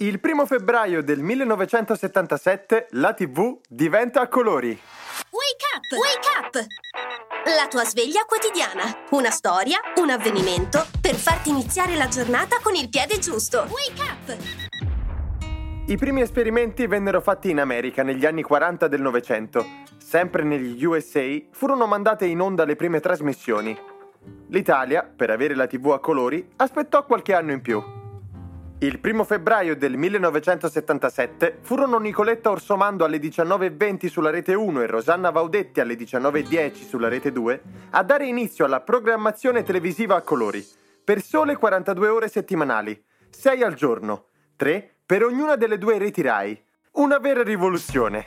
Il primo febbraio del 1977 la TV diventa a colori. Wake up! Wake up! La tua sveglia quotidiana. Una storia, un avvenimento per farti iniziare la giornata con il piede giusto. Wake up! I primi esperimenti vennero fatti in America negli anni 40 del Novecento. Sempre negli USA furono mandate in onda le prime trasmissioni. L'Italia, per avere la TV a colori, aspettò qualche anno in più. Il primo febbraio del 1977 furono Nicoletta Orsomando alle 19.20 sulla rete 1 e Rosanna Vaudetti alle 19.10 sulla rete 2 a dare inizio alla programmazione televisiva a colori, per sole 42 ore settimanali, 6 al giorno, 3 per ognuna delle due reti RAI. Una vera rivoluzione.